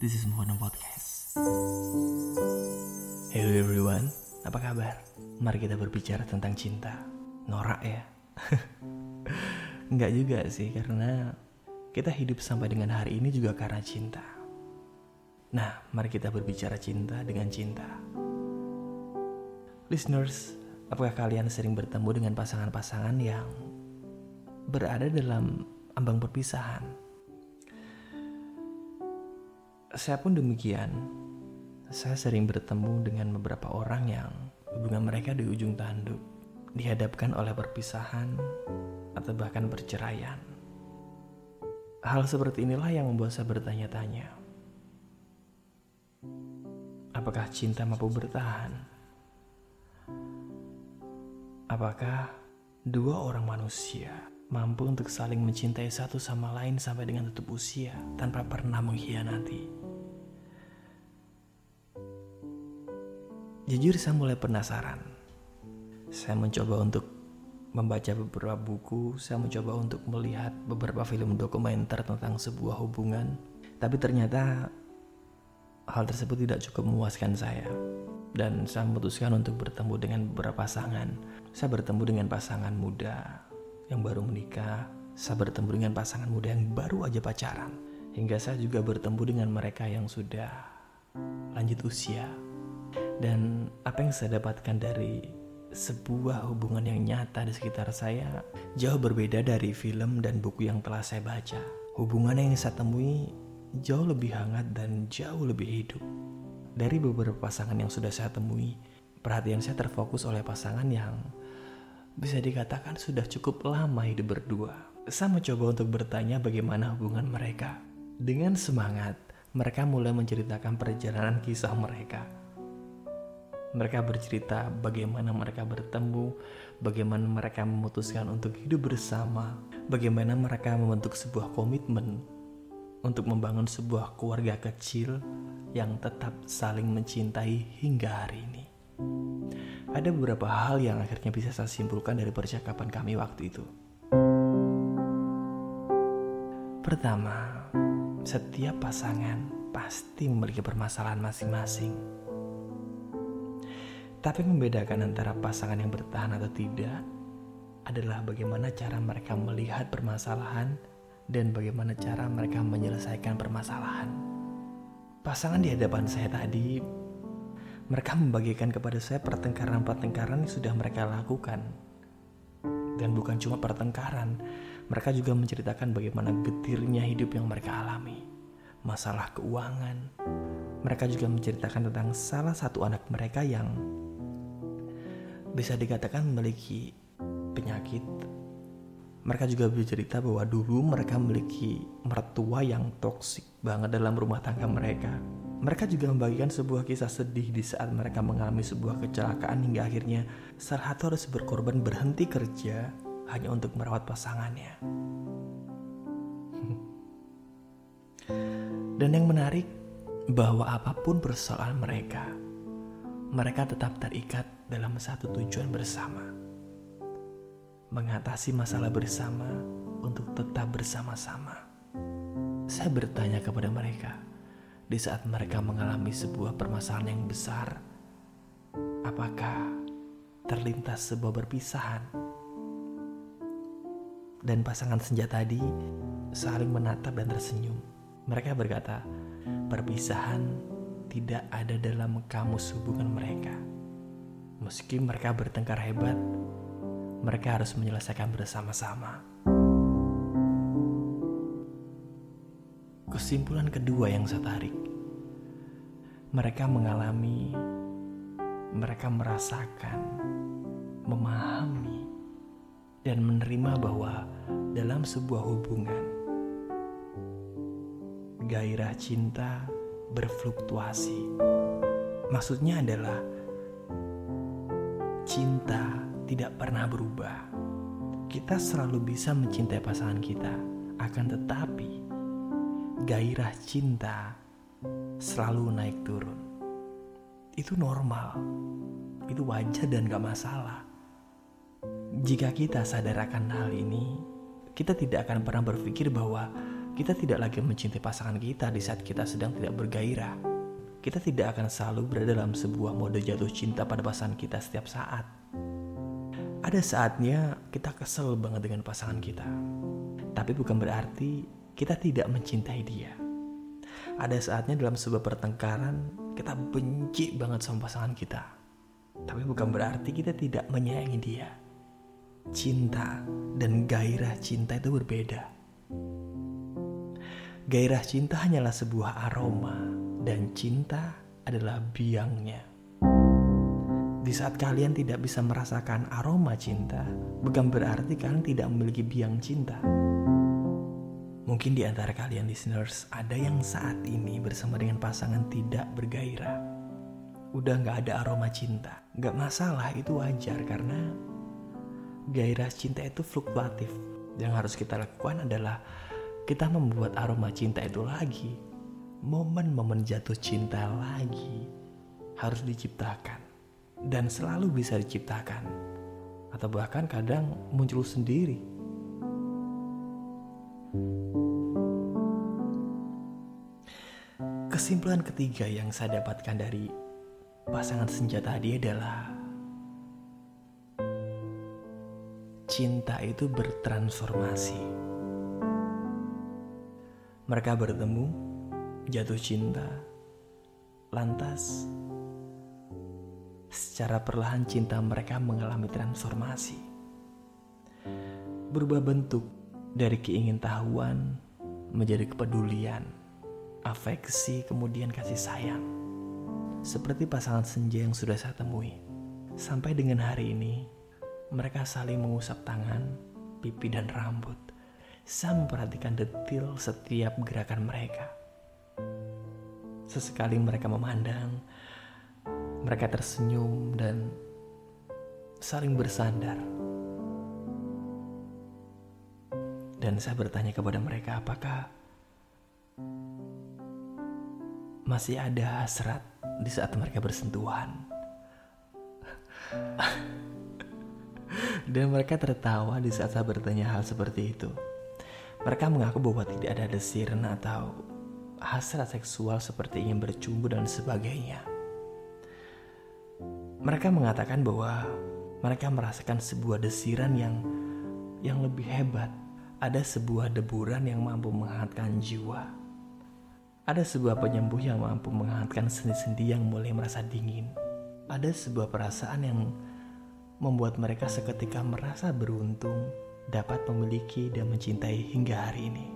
This is Mono Podcast. Hello everyone, apa kabar? Mari kita berbicara tentang cinta. Norak ya? Enggak juga sih, karena kita hidup sampai dengan hari ini juga karena cinta. Nah, mari kita berbicara cinta dengan cinta. Listeners, apakah kalian sering bertemu dengan pasangan-pasangan yang berada dalam ambang perpisahan? Saya pun demikian. Saya sering bertemu dengan beberapa orang yang hubungan mereka di ujung tanduk, dihadapkan oleh perpisahan atau bahkan perceraian. Hal seperti inilah yang membuat saya bertanya-tanya. Apakah cinta mampu bertahan? Apakah dua orang manusia mampu untuk saling mencintai satu sama lain sampai dengan tutup usia tanpa pernah mengkhianati? Jujur saya mulai penasaran. Saya mencoba untuk membaca beberapa buku, saya mencoba untuk melihat beberapa film dokumenter tentang sebuah hubungan, tapi ternyata hal tersebut tidak cukup memuaskan saya. Dan saya memutuskan untuk bertemu dengan beberapa pasangan. Saya bertemu dengan pasangan muda yang baru menikah, saya bertemu dengan pasangan muda yang baru aja pacaran, hingga saya juga bertemu dengan mereka yang sudah lanjut usia, dan apa yang saya dapatkan dari sebuah hubungan yang nyata di sekitar saya jauh berbeda dari film dan buku yang telah saya baca. Hubungan yang saya temui jauh lebih hangat dan jauh lebih hidup. Dari beberapa pasangan yang sudah saya temui, perhatian saya terfokus oleh pasangan yang bisa dikatakan sudah cukup lama hidup berdua. Saya mencoba untuk bertanya bagaimana hubungan mereka. Dengan semangat, mereka mulai menceritakan perjalanan kisah mereka mereka bercerita bagaimana mereka bertemu, bagaimana mereka memutuskan untuk hidup bersama, bagaimana mereka membentuk sebuah komitmen untuk membangun sebuah keluarga kecil yang tetap saling mencintai hingga hari ini. Ada beberapa hal yang akhirnya bisa saya simpulkan dari percakapan kami waktu itu. Pertama, setiap pasangan pasti memiliki permasalahan masing-masing tapi membedakan antara pasangan yang bertahan atau tidak adalah bagaimana cara mereka melihat permasalahan dan bagaimana cara mereka menyelesaikan permasalahan. Pasangan di hadapan saya tadi, mereka membagikan kepada saya pertengkaran-pertengkaran yang sudah mereka lakukan. Dan bukan cuma pertengkaran, mereka juga menceritakan bagaimana getirnya hidup yang mereka alami. Masalah keuangan. Mereka juga menceritakan tentang salah satu anak mereka yang bisa dikatakan memiliki penyakit. Mereka juga bercerita bahwa dulu mereka memiliki mertua yang toksik banget dalam rumah tangga mereka. Mereka juga membagikan sebuah kisah sedih di saat mereka mengalami sebuah kecelakaan hingga akhirnya salah satu harus berkorban berhenti kerja hanya untuk merawat pasangannya. Dan yang menarik bahwa apa pun persoalan mereka, mereka tetap terikat dalam satu tujuan bersama. Mengatasi masalah bersama untuk tetap bersama-sama. Saya bertanya kepada mereka, di saat mereka mengalami sebuah permasalahan yang besar, apakah terlintas sebuah perpisahan? Dan pasangan senja tadi saling menatap dan tersenyum. Mereka berkata, perpisahan tidak ada dalam kamus hubungan mereka. Meski mereka bertengkar hebat, mereka harus menyelesaikan bersama-sama. Kesimpulan kedua yang saya tarik, mereka mengalami, mereka merasakan, memahami, dan menerima bahwa dalam sebuah hubungan, gairah cinta berfluktuasi. Maksudnya adalah cinta tidak pernah berubah. Kita selalu bisa mencintai pasangan kita, akan tetapi gairah cinta selalu naik turun. Itu normal, itu wajar dan gak masalah. Jika kita sadar akan hal ini, kita tidak akan pernah berpikir bahwa kita tidak lagi mencintai pasangan kita di saat kita sedang tidak bergairah. Kita tidak akan selalu berada dalam sebuah mode jatuh cinta pada pasangan kita setiap saat. Ada saatnya kita kesel banget dengan pasangan kita. Tapi bukan berarti kita tidak mencintai dia. Ada saatnya dalam sebuah pertengkaran kita benci banget sama pasangan kita. Tapi bukan berarti kita tidak menyayangi dia cinta dan gairah cinta itu berbeda. Gairah cinta hanyalah sebuah aroma dan cinta adalah biangnya. Di saat kalian tidak bisa merasakan aroma cinta, bukan berarti kalian tidak memiliki biang cinta. Mungkin di antara kalian listeners ada yang saat ini bersama dengan pasangan tidak bergairah. Udah gak ada aroma cinta. Gak masalah, itu wajar karena gairah cinta itu fluktuatif. Yang harus kita lakukan adalah kita membuat aroma cinta itu lagi. Momen-momen jatuh cinta lagi harus diciptakan dan selalu bisa diciptakan atau bahkan kadang muncul sendiri. Kesimpulan ketiga yang saya dapatkan dari pasangan senjata tadi adalah cinta itu bertransformasi. Mereka bertemu, jatuh cinta, lantas secara perlahan cinta mereka mengalami transformasi. Berubah bentuk dari keingintahuan menjadi kepedulian, afeksi, kemudian kasih sayang. Seperti pasangan senja yang sudah saya temui. Sampai dengan hari ini, mereka saling mengusap tangan, pipi, dan rambut. Saya memperhatikan detil setiap gerakan mereka. Sesekali mereka memandang, mereka tersenyum dan saling bersandar. Dan saya bertanya kepada mereka, apakah masih ada hasrat di saat mereka bersentuhan? Dan mereka tertawa di saat saya bertanya hal seperti itu. Mereka mengaku bahwa tidak ada desiran atau hasrat seksual seperti ingin bercumbu dan sebagainya. Mereka mengatakan bahwa mereka merasakan sebuah desiran yang yang lebih hebat. Ada sebuah deburan yang mampu menghangatkan jiwa. Ada sebuah penyembuh yang mampu menghangatkan sendi-sendi yang mulai merasa dingin. Ada sebuah perasaan yang membuat mereka seketika merasa beruntung dapat memiliki dan mencintai hingga hari ini.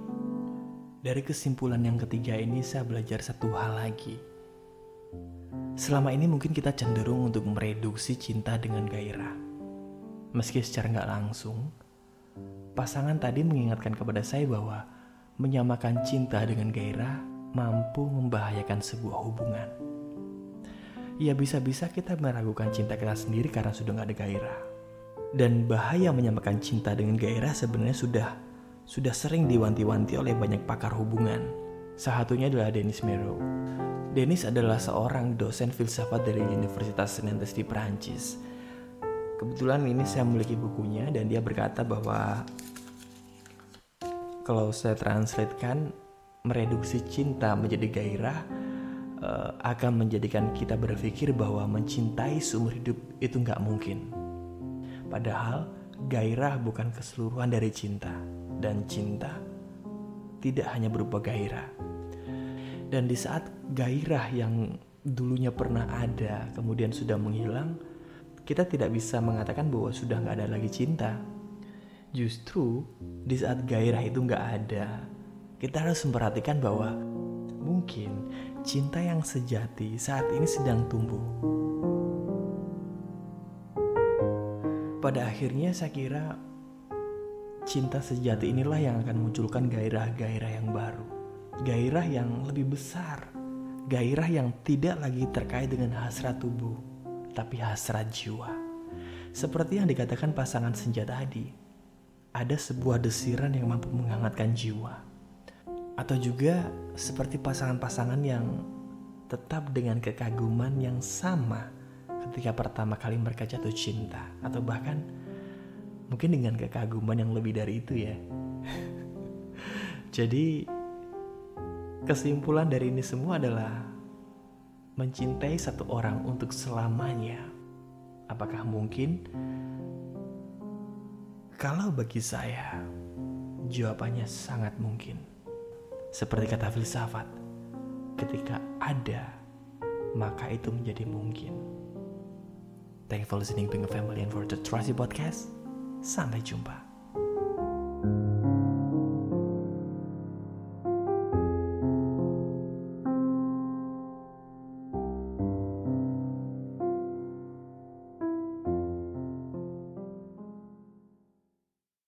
Dari kesimpulan yang ketiga ini saya belajar satu hal lagi. Selama ini mungkin kita cenderung untuk mereduksi cinta dengan gairah. Meski secara nggak langsung, pasangan tadi mengingatkan kepada saya bahwa menyamakan cinta dengan gairah mampu membahayakan sebuah hubungan ya bisa-bisa kita meragukan cinta kita sendiri karena sudah gak ada gairah. Dan bahaya menyamakan cinta dengan gairah sebenarnya sudah sudah sering diwanti-wanti oleh banyak pakar hubungan. Salah satunya adalah Dennis Mero. Dennis adalah seorang dosen filsafat dari Universitas Nantes di Perancis. Kebetulan ini saya memiliki bukunya dan dia berkata bahwa kalau saya translatekan mereduksi cinta menjadi gairah uh, akan menjadikan kita berpikir bahwa mencintai seumur hidup itu nggak mungkin. Padahal gairah bukan keseluruhan dari cinta dan cinta tidak hanya berupa gairah. Dan di saat gairah yang dulunya pernah ada kemudian sudah menghilang, kita tidak bisa mengatakan bahwa sudah nggak ada lagi cinta. Justru di saat gairah itu nggak ada, kita harus memperhatikan bahwa mungkin cinta yang sejati saat ini sedang tumbuh. Pada akhirnya saya kira cinta sejati inilah yang akan munculkan gairah-gairah yang baru. Gairah yang lebih besar. Gairah yang tidak lagi terkait dengan hasrat tubuh, tapi hasrat jiwa. Seperti yang dikatakan pasangan senja tadi, ada sebuah desiran yang mampu menghangatkan jiwa atau juga seperti pasangan-pasangan yang tetap dengan kekaguman yang sama ketika pertama kali mereka jatuh cinta atau bahkan mungkin dengan kekaguman yang lebih dari itu ya. Jadi kesimpulan dari ini semua adalah mencintai satu orang untuk selamanya. Apakah mungkin? Kalau bagi saya, jawabannya sangat mungkin. Seperti kata filsafat, ketika ada, maka itu menjadi mungkin. Thank you for listening a family and for the Trusty Podcast. Sampai jumpa.